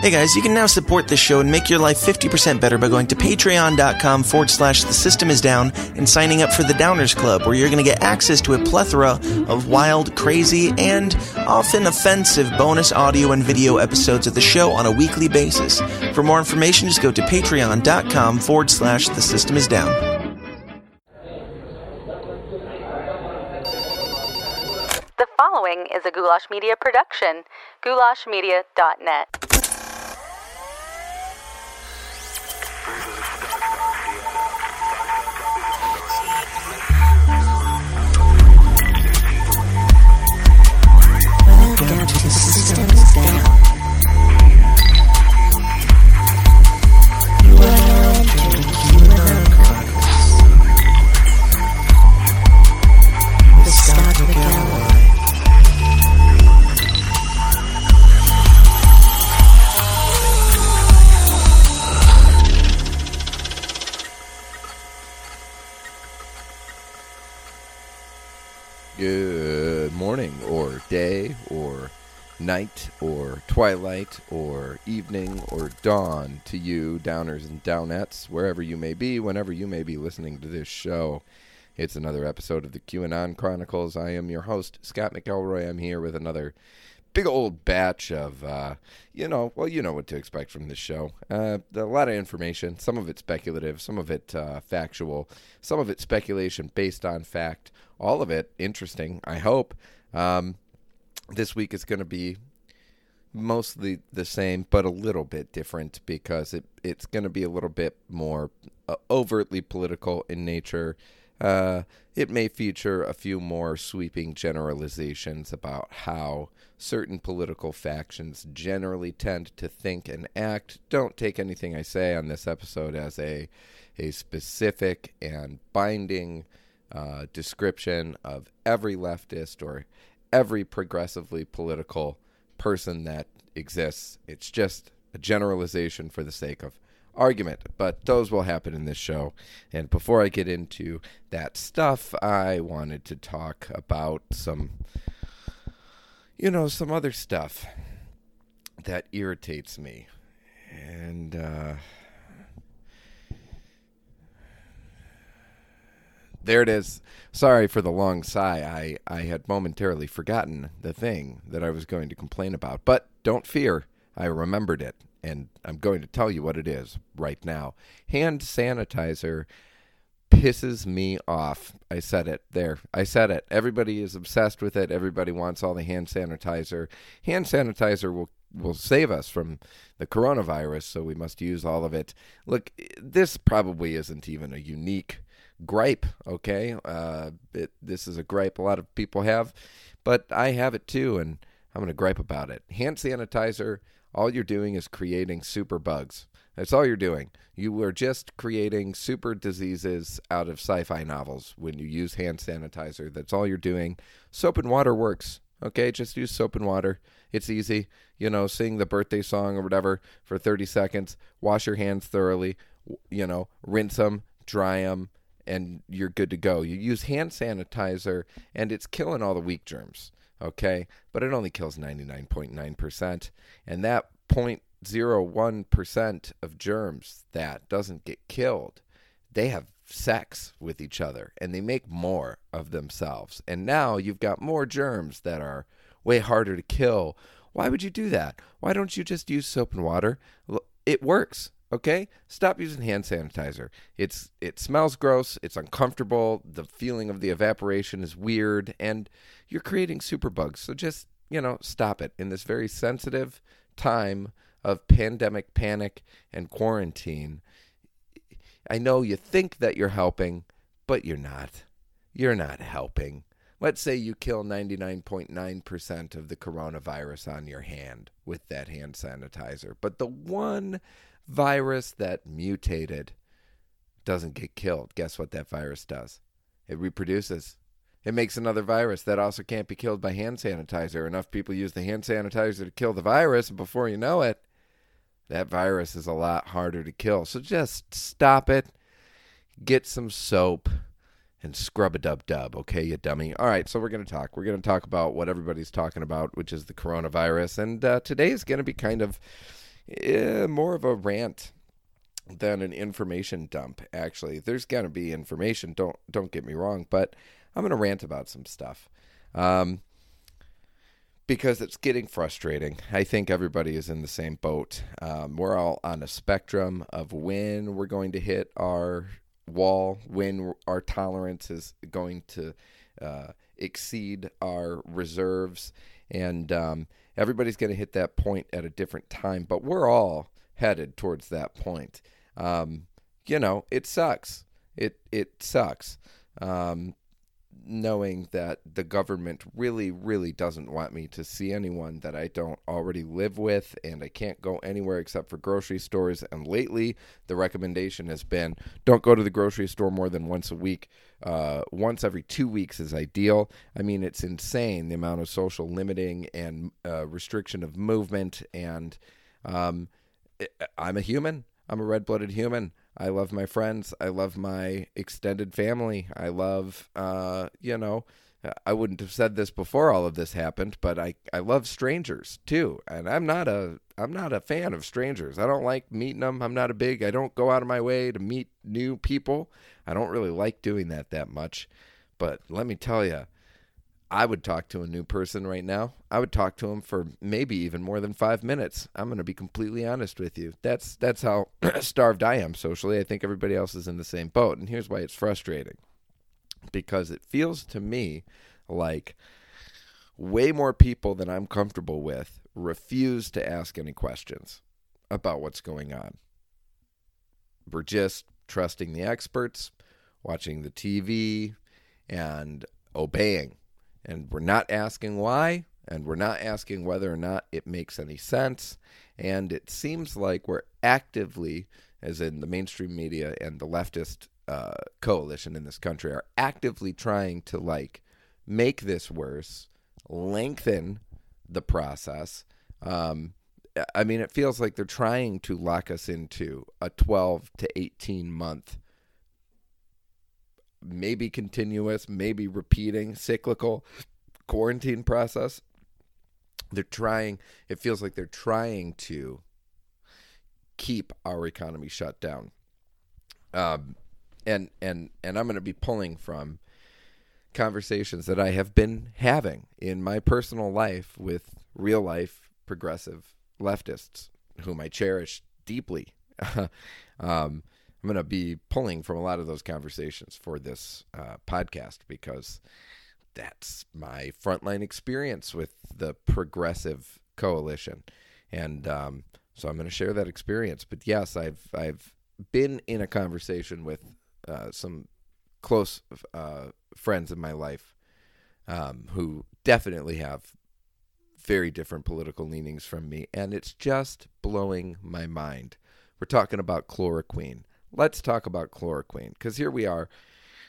Hey guys, you can now support this show and make your life 50% better by going to patreon.com forward slash the system is down and signing up for the Downers Club, where you're going to get access to a plethora of wild, crazy, and often offensive bonus audio and video episodes of the show on a weekly basis. For more information, just go to patreon.com forward slash the system is down. The following is a Goulash Media production. GoulashMedia.net. Mm-hmm. Night, or twilight, or evening, or dawn to you, downers and downettes, wherever you may be, whenever you may be listening to this show. It's another episode of the QAnon Chronicles. I am your host, Scott McElroy. I'm here with another big old batch of, uh, you know, well, you know what to expect from this show. Uh, a lot of information. Some of it speculative, some of it uh, factual, some of it speculation based on fact. All of it interesting, I hope. Um, this week is going to be mostly the same, but a little bit different because it it's going to be a little bit more uh, overtly political in nature. Uh, it may feature a few more sweeping generalizations about how certain political factions generally tend to think and act. Don't take anything I say on this episode as a a specific and binding uh, description of every leftist or every progressively political person that exists. It's just a generalization for the sake of argument, but those will happen in this show. And before I get into that stuff, I wanted to talk about some, you know, some other stuff that irritates me. And, uh, There it is. Sorry for the long sigh. I, I had momentarily forgotten the thing that I was going to complain about. But don't fear, I remembered it, and I'm going to tell you what it is right now. Hand sanitizer pisses me off. I said it there. I said it. Everybody is obsessed with it. Everybody wants all the hand sanitizer. Hand sanitizer will will save us from the coronavirus, so we must use all of it. Look, this probably isn't even a unique gripe, okay? Uh, it, this is a gripe a lot of people have, but I have it too, and I'm going to gripe about it. Hand sanitizer, all you're doing is creating super bugs. That's all you're doing. You are just creating super diseases out of sci fi novels when you use hand sanitizer. That's all you're doing. Soap and water works. Okay, just use soap and water. It's easy. You know, sing the birthday song or whatever for 30 seconds. Wash your hands thoroughly. You know, rinse them, dry them, and you're good to go. You use hand sanitizer, and it's killing all the weak germs. Okay, but it only kills 99.9%, and that 0.01% of germs that doesn't get killed, they have sex with each other and they make more of themselves. And now you've got more germs that are way harder to kill. Why would you do that? Why don't you just use soap and water? It works. Okay? Stop using hand sanitizer. It's it smells gross, it's uncomfortable, the feeling of the evaporation is weird and you're creating superbugs. So just, you know, stop it in this very sensitive time of pandemic panic and quarantine. I know you think that you're helping, but you're not. You're not helping. Let's say you kill 99.9% of the coronavirus on your hand with that hand sanitizer, but the one virus that mutated doesn't get killed. Guess what that virus does? It reproduces. It makes another virus that also can't be killed by hand sanitizer. Enough people use the hand sanitizer to kill the virus, and before you know it, that virus is a lot harder to kill. So just stop it. Get some soap and scrub a dub dub, okay, you dummy. All right, so we're going to talk. We're going to talk about what everybody's talking about, which is the coronavirus. And uh, today is going to be kind of eh, more of a rant than an information dump. Actually, there's gonna be information. Don't don't get me wrong, but I'm gonna rant about some stuff. Um, because it's getting frustrating. I think everybody is in the same boat. Um, we're all on a spectrum of when we're going to hit our wall, when our tolerance is going to uh, exceed our reserves, and um, everybody's going to hit that point at a different time. But we're all headed towards that point. Um, you know, it sucks. It it sucks. Um, knowing that the government really, really doesn't want me to see anyone that I don't already live with, and I can't go anywhere except for grocery stores. And lately, the recommendation has been don't go to the grocery store more than once a week. Uh, once every two weeks is ideal. I mean, it's insane the amount of social limiting and uh, restriction of movement. And um, I'm a human. I'm a red blooded human. I love my friends. I love my extended family. I love, uh, you know, I wouldn't have said this before all of this happened, but I, I love strangers too. And I'm not a I'm not a fan of strangers. I don't like meeting them. I'm not a big. I don't go out of my way to meet new people. I don't really like doing that that much. But let me tell you, I would talk to a new person right now. I would talk to him for maybe even more than five minutes. I'm going to be completely honest with you. That's that's how starved I am socially. I think everybody else is in the same boat, and here's why it's frustrating. Because it feels to me like way more people than I'm comfortable with refuse to ask any questions about what's going on. We're just trusting the experts, watching the TV, and obeying and we're not asking why, and we're not asking whether or not it makes any sense. And it seems like we're actively, as in the mainstream media and the leftist uh, coalition in this country, are actively trying to like make this worse, lengthen the process. Um, I mean, it feels like they're trying to lock us into a 12 to 18 month maybe continuous, maybe repeating, cyclical quarantine process. They're trying, it feels like they're trying to keep our economy shut down. Um, and and and I'm going to be pulling from conversations that I have been having in my personal life with real life progressive leftists whom I cherish deeply. um, I'm going to be pulling from a lot of those conversations for this uh, podcast because that's my frontline experience with the progressive coalition, and um, so I'm going to share that experience. But yes, I've I've been in a conversation with uh, some close uh, friends in my life um, who definitely have very different political leanings from me, and it's just blowing my mind. We're talking about chloroquine let's talk about chloroquine because here we are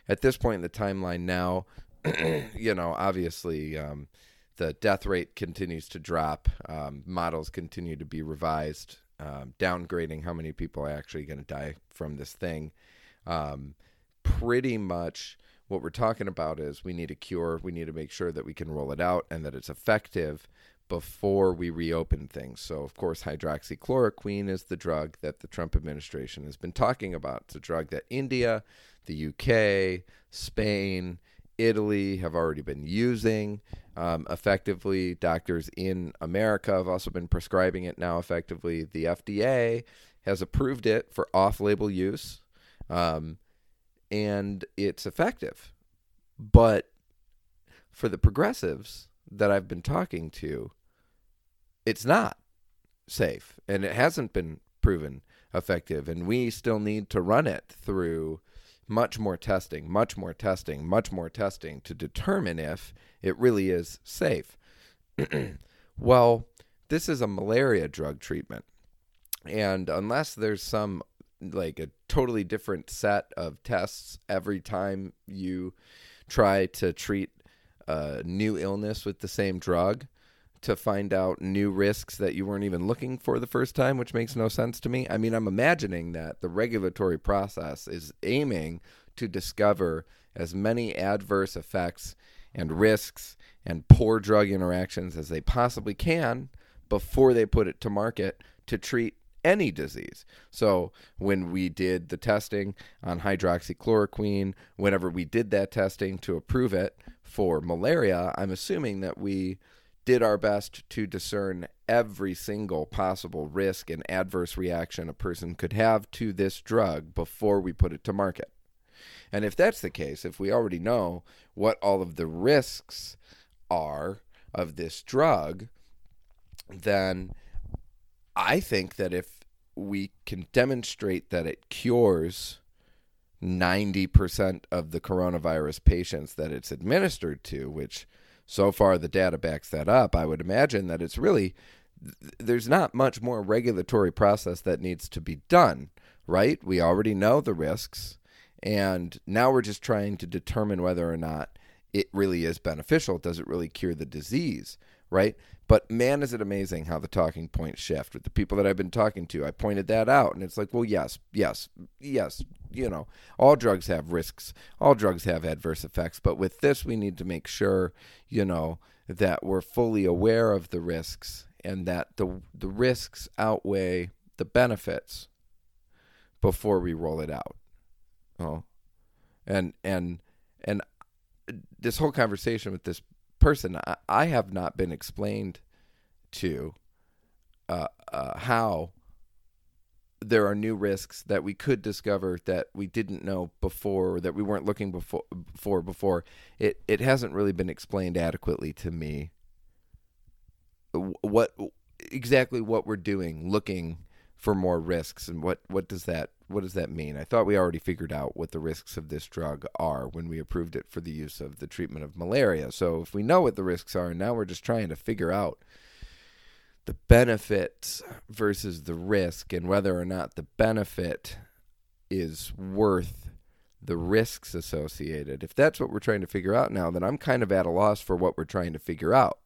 at this point in the timeline now. you know, obviously, um, the death rate continues to drop. Um, models continue to be revised, um, downgrading how many people are actually going to die from this thing. Um, pretty much what we're talking about is we need a cure. We need to make sure that we can roll it out and that it's effective before we reopen things. So, of course, hydroxychloroquine is the drug that the Trump administration has been talking about. It's a drug that India, the UK, Spain, Italy have already been using um, effectively. Doctors in America have also been prescribing it now effectively. The FDA has approved it for off label use, um, and it's effective. But for the progressives that I've been talking to, it's not safe and it hasn't been proven effective and we still need to run it through much more testing much more testing much more testing to determine if it really is safe. Well this is a malaria drug treatment and unless there's some like a totally different set of tests every time you try to treat a new illness with the same drug to find out new risks that you weren't even looking for the first time, which makes no sense to me. I mean, I'm imagining that the regulatory process is aiming to discover as many adverse effects and risks and poor drug interactions as they possibly can before they put it to market to treat any disease. So when we did the testing on hydroxychloroquine, whenever we did that testing to approve it for malaria, I'm assuming that we did our best to discern every single possible risk and adverse reaction a person could have to this drug before we put it to market. And if that's the case, if we already know what all of the risks are of this drug, then I think that if we can demonstrate that it cures 90% of the coronavirus patients that it's administered to, which so far the data backs that up, I would imagine that it's really, there's not much more regulatory process that needs to be done, right? We already know the risks, and now we're just trying to determine whether or not it really is beneficial. Does it really cure the disease, right? But man, is it amazing how the talking points shift with the people that I've been talking to. I pointed that out, and it's like, well, yes, yes, yes. You know, all drugs have risks, all drugs have adverse effects. But with this, we need to make sure, you know, that we're fully aware of the risks and that the the risks outweigh the benefits before we roll it out. Oh, and and and this whole conversation with this person, I, I have not been explained to uh, uh, how there are new risks that we could discover that we didn't know before or that we weren't looking before for before. It it hasn't really been explained adequately to me. What exactly what we're doing, looking for more risks, and what what does that what does that mean? I thought we already figured out what the risks of this drug are when we approved it for the use of the treatment of malaria. So if we know what the risks are, now we're just trying to figure out the benefits versus the risk and whether or not the benefit is worth the risks associated. If that's what we're trying to figure out now, then I'm kind of at a loss for what we're trying to figure out,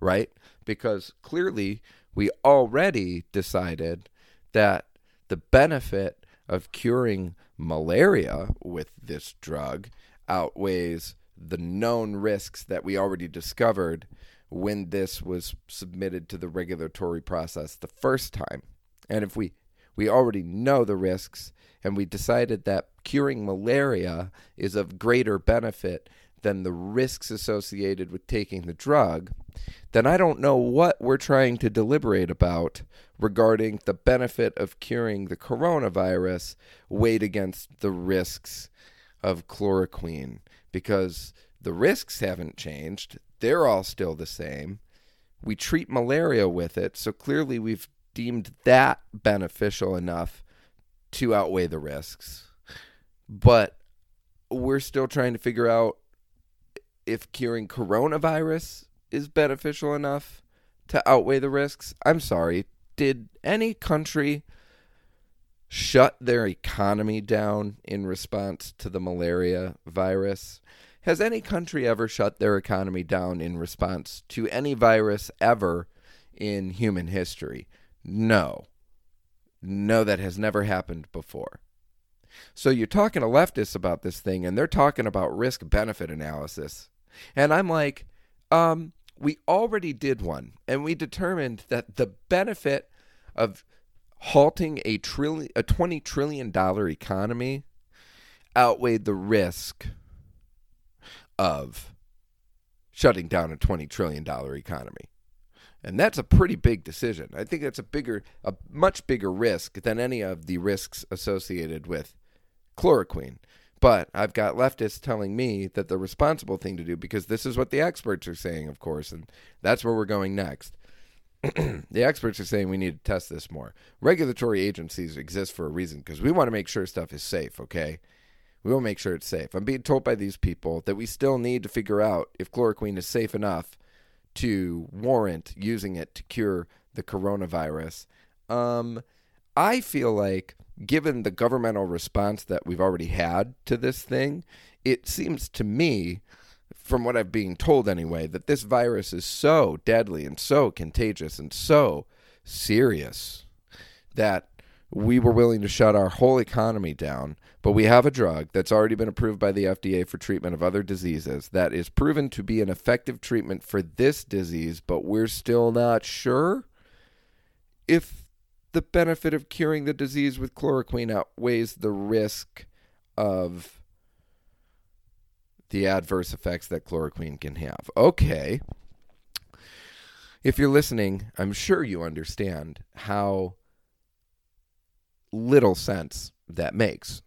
right? Because clearly we already decided that the benefit of curing malaria with this drug outweighs the known risks that we already discovered when this was submitted to the regulatory process the first time. And if we we already know the risks and we decided that curing malaria is of greater benefit than the risks associated with taking the drug, then I don't know what we're trying to deliberate about regarding the benefit of curing the coronavirus weighed against the risks of chloroquine because the risks haven't changed. They're all still the same. We treat malaria with it, so clearly we've deemed that beneficial enough to outweigh the risks. But we're still trying to figure out if curing coronavirus is beneficial enough to outweigh the risks. I'm sorry. Did any country shut their economy down in response to the malaria virus? Has any country ever shut their economy down in response to any virus ever in human history? No. No, that has never happened before. So you're talking to leftists about this thing, and they're talking about risk benefit analysis. And I'm like, um, we already did one, and we determined that the benefit of halting a trillion, a twenty trillion dollar economy, outweighed the risk of shutting down a twenty trillion dollar economy. And that's a pretty big decision. I think that's a bigger, a much bigger risk than any of the risks associated with chloroquine. But I've got leftists telling me that the responsible thing to do, because this is what the experts are saying, of course, and that's where we're going next. the experts are saying we need to test this more. Regulatory agencies exist for a reason because we want to make sure stuff is safe, okay? We will make sure it's safe. I'm being told by these people that we still need to figure out if chloroquine is safe enough to warrant using it to cure the coronavirus. Um, I feel like, given the governmental response that we've already had to this thing, it seems to me, from what I'm being told anyway, that this virus is so deadly and so contagious and so serious that we were willing to shut our whole economy down. But we have a drug that's already been approved by the FDA for treatment of other diseases that is proven to be an effective treatment for this disease, but we're still not sure if the benefit of curing the disease with chloroquine outweighs the risk of the adverse effects that chloroquine can have. Okay. If you're listening, I'm sure you understand how little sense that makes.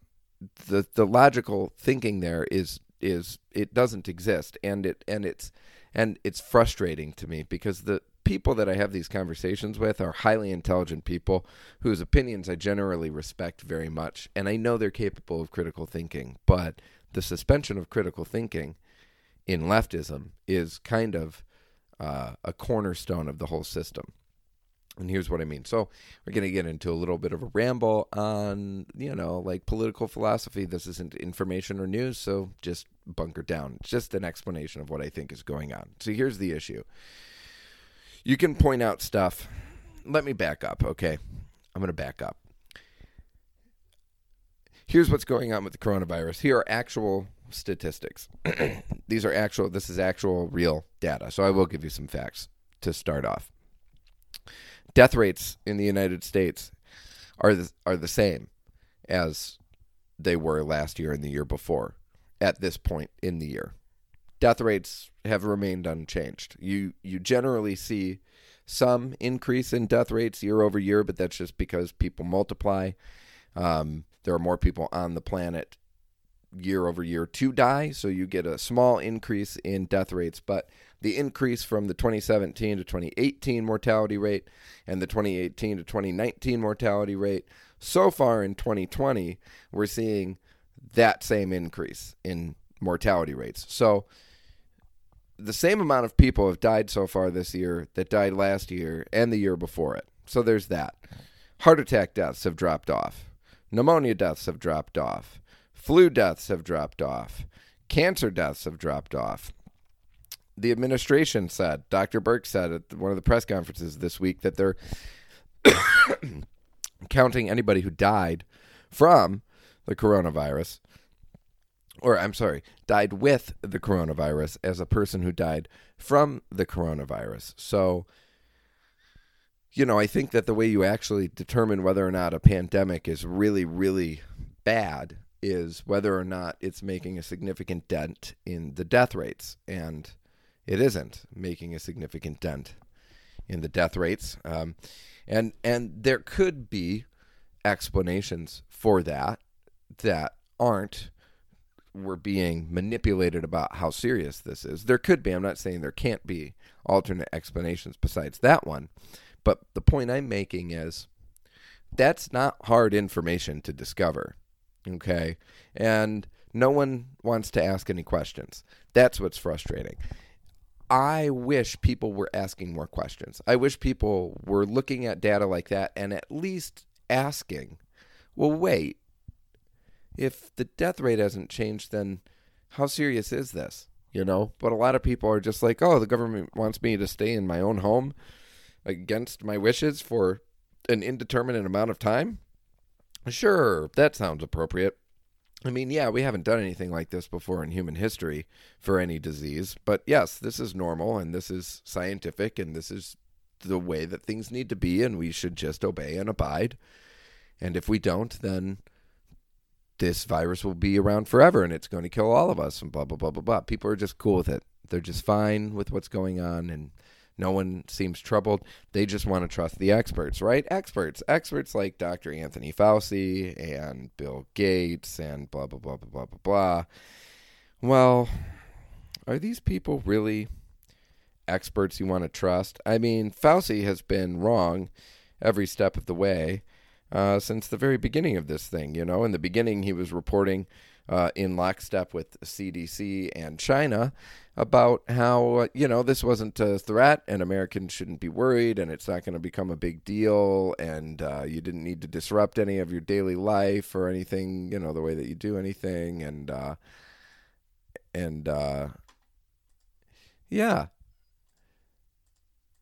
The the logical thinking there is is it doesn't exist. And it and it's and it's frustrating to me because the people that I have these conversations with are highly intelligent people whose opinions I generally respect very much. And I know they're capable of critical thinking but the suspension of critical thinking in leftism is kind of uh, a cornerstone of the whole system and here's what I mean. So we're going to get into a little bit of a ramble on, you know, like political philosophy. This isn't information or news, so just bunker down. It's just an explanation of what I think is going on. So here's the issue. You can point out stuff. Let me back up, okay? I'm going to back up. Here's what's going on with the coronavirus. Here are actual statistics. These are actual, this is actual real data. So I will give you some facts to start off death rates in the United States are the, are the same as they were last year and the year before at this point in the year. Death rates have remained unchanged. You you generally see some increase in death rates year over year, but that's just because people multiply. Um, there are more people on the planet year over year to die, so you get a small increase in death rates, but the increase from the 2017 to 2018 mortality rate and the 2018 to 2019 mortality rate. So far in 2020, we're seeing that same increase in mortality rates. So the same amount of people have died so far this year that died last year and the year before it. So there's that. Heart attack deaths have dropped off. Pneumonia deaths have dropped off. Flu deaths have dropped off. Cancer deaths have dropped off the administration said, Dr. Birx said at one of the press conferences this week that they're counting anybody who died from the coronavirus, or I'm sorry, died with the coronavirus as a person who died from the coronavirus. So, you know, I think that the way you actually determine whether or not a pandemic is really, really bad is whether or not it's making a significant dent in the death rates. And it isn't making a significant dent in the death rates. Um, and and there could be explanations for that that aren't we're being manipulated about how serious this is. There could be. I'm not saying there can't be alternate explanations besides that one. But the point I'm making is that's not hard information to discover. Okay? And no one wants to ask any questions. That's what's frustrating. I wish people were asking more questions. I wish people were looking at data like that and at least asking, well, wait, if the death rate hasn't changed, then how serious is this? You know, but a lot of people are just like, oh, the government wants me to stay in my own home against my wishes for an indeterminate amount of time. Sure, that sounds appropriate. I mean, yeah, we haven't done anything like this before in human history for any disease, but yes, this is normal and this is scientific and this is the way that things need to be, and we should just obey and abide. And if we don't, then this virus will be around forever and it's going to kill all of us and blah, blah, blah, blah, blah. People are just cool with it. They're just fine with what's going on and no one seems troubled. They just want to trust the experts, right? Experts. Experts like Dr. Anthony Fauci and Bill Gates and blah, blah, blah, blah, blah, blah, blah. Well, are these people really experts you want to trust? I mean, Fauci has been wrong every step of the way uh, since the very beginning of this thing. You know, in the beginning, he was reporting uh, in lockstep with CDC and China about how you know this wasn't a threat and Americans shouldn't be worried and it's not going to become a big deal and uh, you didn't need to disrupt any of your daily life or anything you know the way that you do anything and uh, and uh, yeah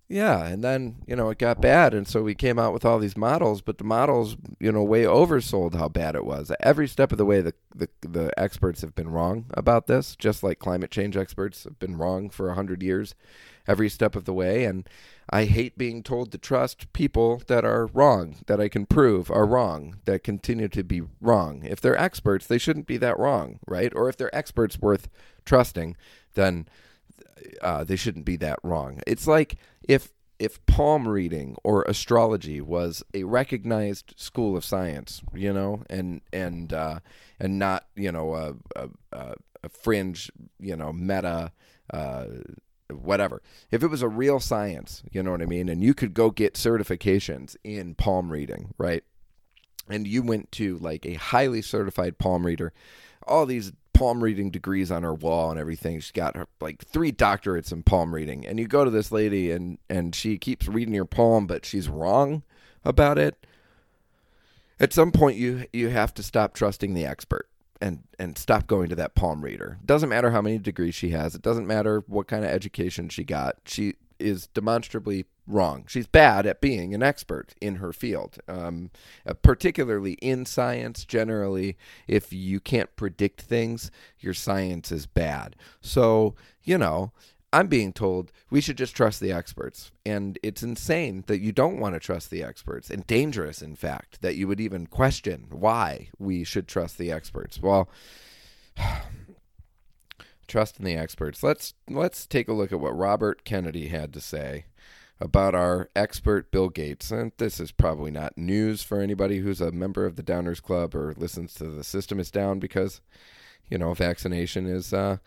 yeah, and then you know it got bad, and so we came out with all these models, but the models, you know, way oversold how bad it was. Every step of the way, the the, the experts have been wrong about this, just like climate change experts have been wrong for a hundred years, every step of the way. And I hate being told to trust people that are wrong, that I can prove are wrong, that continue to be wrong. If they're experts, they shouldn't be that wrong, right? Or if they're experts worth trusting, then uh, they shouldn't be that wrong. It's like if if palm reading or astrology was a recognized school of science, you know, and and uh, and not you know a, a, a fringe, you know, meta. Uh, whatever. If it was a real science, you know what I mean, and you could go get certifications in palm reading, right? And you went to like a highly certified palm reader, all these palm reading degrees on her wall and everything. She's got her like three doctorates in palm reading. And you go to this lady and and she keeps reading your palm, but she's wrong about it. At some point you you have to stop trusting the expert and and stop going to that palm reader. Doesn't matter how many degrees she has. It doesn't matter what kind of education she got. She is demonstrably wrong. She's bad at being an expert in her field, um, uh, particularly in science. Generally, if you can't predict things, your science is bad. So you know. I'm being told we should just trust the experts. And it's insane that you don't want to trust the experts, and dangerous, in fact, that you would even question why we should trust the experts. Well, trust in the experts. Let's let's take a look at what Robert Kennedy had to say about our expert Bill Gates. And this is probably not news for anybody who's a member of the Downers Club or listens to the System is Down because you know vaccination is uh,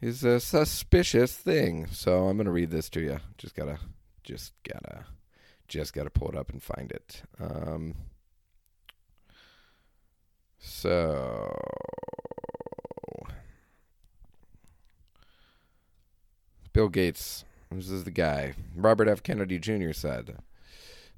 is a suspicious thing. So I'm gonna read this to you. Just gotta just gotta just gotta pull it up and find it. Um, so Bill Gates, this is the guy. Robert F. Kennedy Jr. said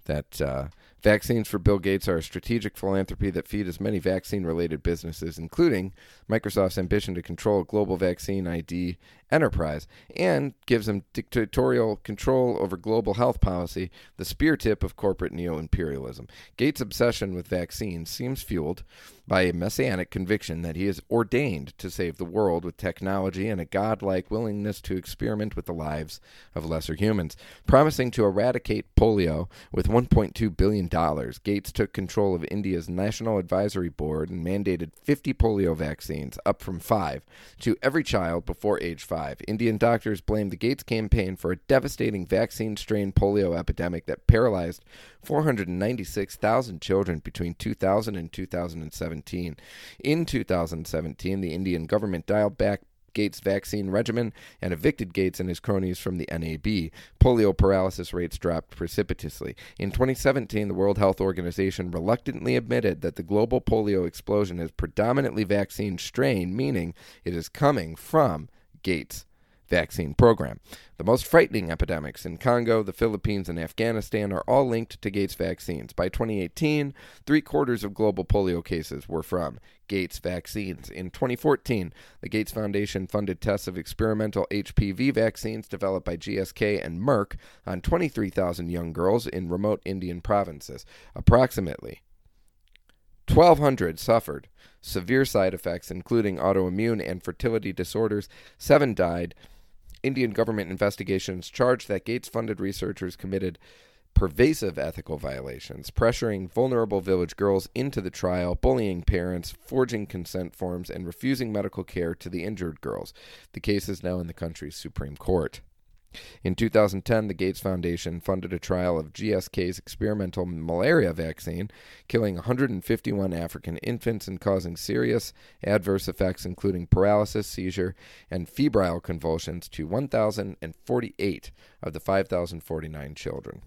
that uh, vaccines for Bill Gates are a strategic philanthropy that feed as many vaccine related businesses, including Microsoft's ambition to control a global vaccine ID enterprise, and gives them dictatorial control over global health policy, the spear tip of corporate neo imperialism. Gates' obsession with vaccines seems fueled by a messianic conviction that he is ordained to save the world with technology and a godlike willingness to experiment with the lives of lesser humans. Promising to eradicate polio with $1.2 billion, Gates took control of India's National Advisory Board and mandated 50 polio vaccines, up from five, to every child before age five. Indian doctors blamed the Gates campaign for a devastating vaccine strain polio epidemic that paralyzed 496,000 children between 2000 and 2017. In 2017, the Indian government dialed back Gates' vaccine regimen and evicted Gates and his cronies from the NAB. Polio paralysis rates dropped precipitously. In 2017, the World Health Organization reluctantly admitted that the global polio explosion is predominantly vaccine strain, meaning it is coming from Gates' vaccine program. The most frightening epidemics in Congo, the Philippines, and Afghanistan are all linked to Gates vaccines. By 2018, three quarters of global polio cases were from Gates vaccines. In 2014, the Gates Foundation funded tests of experimental HPV vaccines developed by GSK and Merck on 23,000 young girls in remote Indian provinces. Approximately 1,200 suffered severe side effects, including autoimmune and fertility disorders. Seven died. Indian government investigations charged that Gates funded researchers committed pervasive ethical violations, pressuring vulnerable village girls into the trial, bullying parents, forging consent forms, and refusing medical care to the injured girls. The case is now in the country's Supreme Court. In 2010, the Gates Foundation funded a trial of GSK's experimental malaria vaccine, killing 151 African infants and causing serious adverse effects, including paralysis, seizure, and febrile convulsions, to 1,048 of the 5,049 children.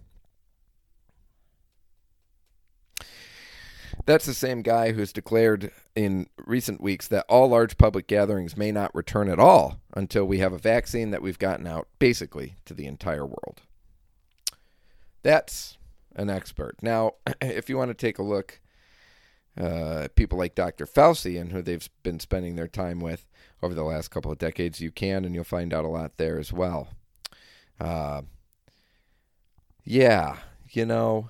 That's the same guy who's declared in recent weeks that all large public gatherings may not return at all until we have a vaccine that we've gotten out basically to the entire world. That's an expert. Now, if you want to take a look uh, people like Dr. Fauci and who they've been spending their time with over the last couple of decades, you can, and you'll find out a lot there as well. Uh, yeah, you know,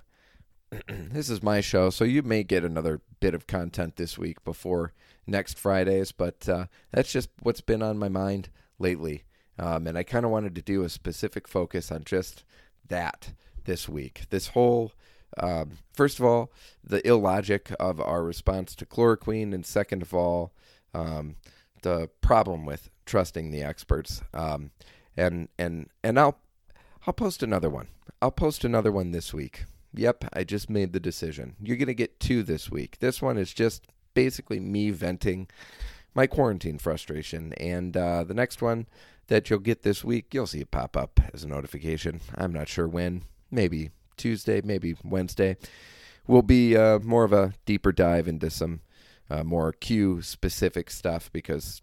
this is my show, so you may get another bit of content this week before next Fridays, but uh, that's just what's been on my mind lately. Um, and I kind of wanted to do a specific focus on just that this week. This whole, um, first of all, the illogic of our response to chloroquine, and second of all, um, the problem with trusting the experts. Um, and and and I'll I'll post another one. I'll post another one this week. Yep, I just made the decision. You're gonna get two this week. This one is just basically me venting my quarantine frustration, and uh, the next one that you'll get this week, you'll see it pop up as a notification. I'm not sure when. Maybe Tuesday, maybe Wednesday. Will be uh, more of a deeper dive into some uh, more Q specific stuff because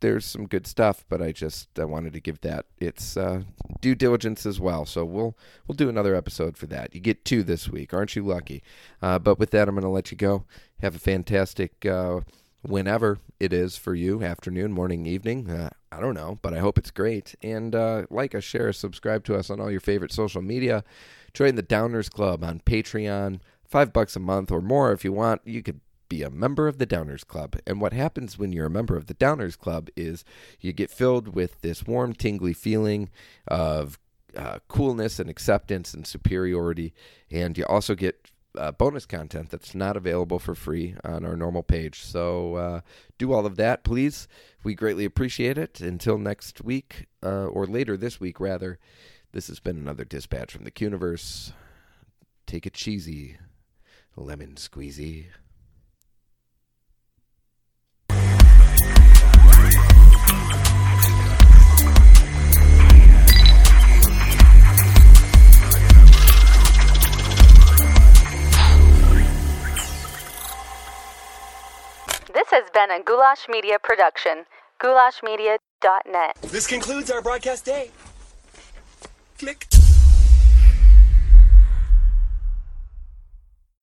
there's some good stuff, but I just I wanted to give that its uh, due diligence as well. So we'll we'll do another episode for that. You get two this week, aren't you lucky? Uh, but with that, I'm going to let you go. Have a fantastic uh, whenever it is for you, afternoon, morning, evening. Uh, I don't know, but I hope it's great. And uh, like us, share us, subscribe to us on all your favorite social media. Join the Downers Club on Patreon. Five bucks a month or more if you want. You could be a member of the Downers Club. And what happens when you're a member of the Downers Club is you get filled with this warm, tingly feeling of uh, coolness and acceptance and superiority. And you also get uh, bonus content that's not available for free on our normal page. So uh, do all of that, please. We greatly appreciate it. Until next week, uh, or later this week, rather, this has been another dispatch from the Cuniverse. Take it cheesy, lemon squeezy. Has been a Goulash Media production. GoulashMedia.net. This concludes our broadcast day. Click.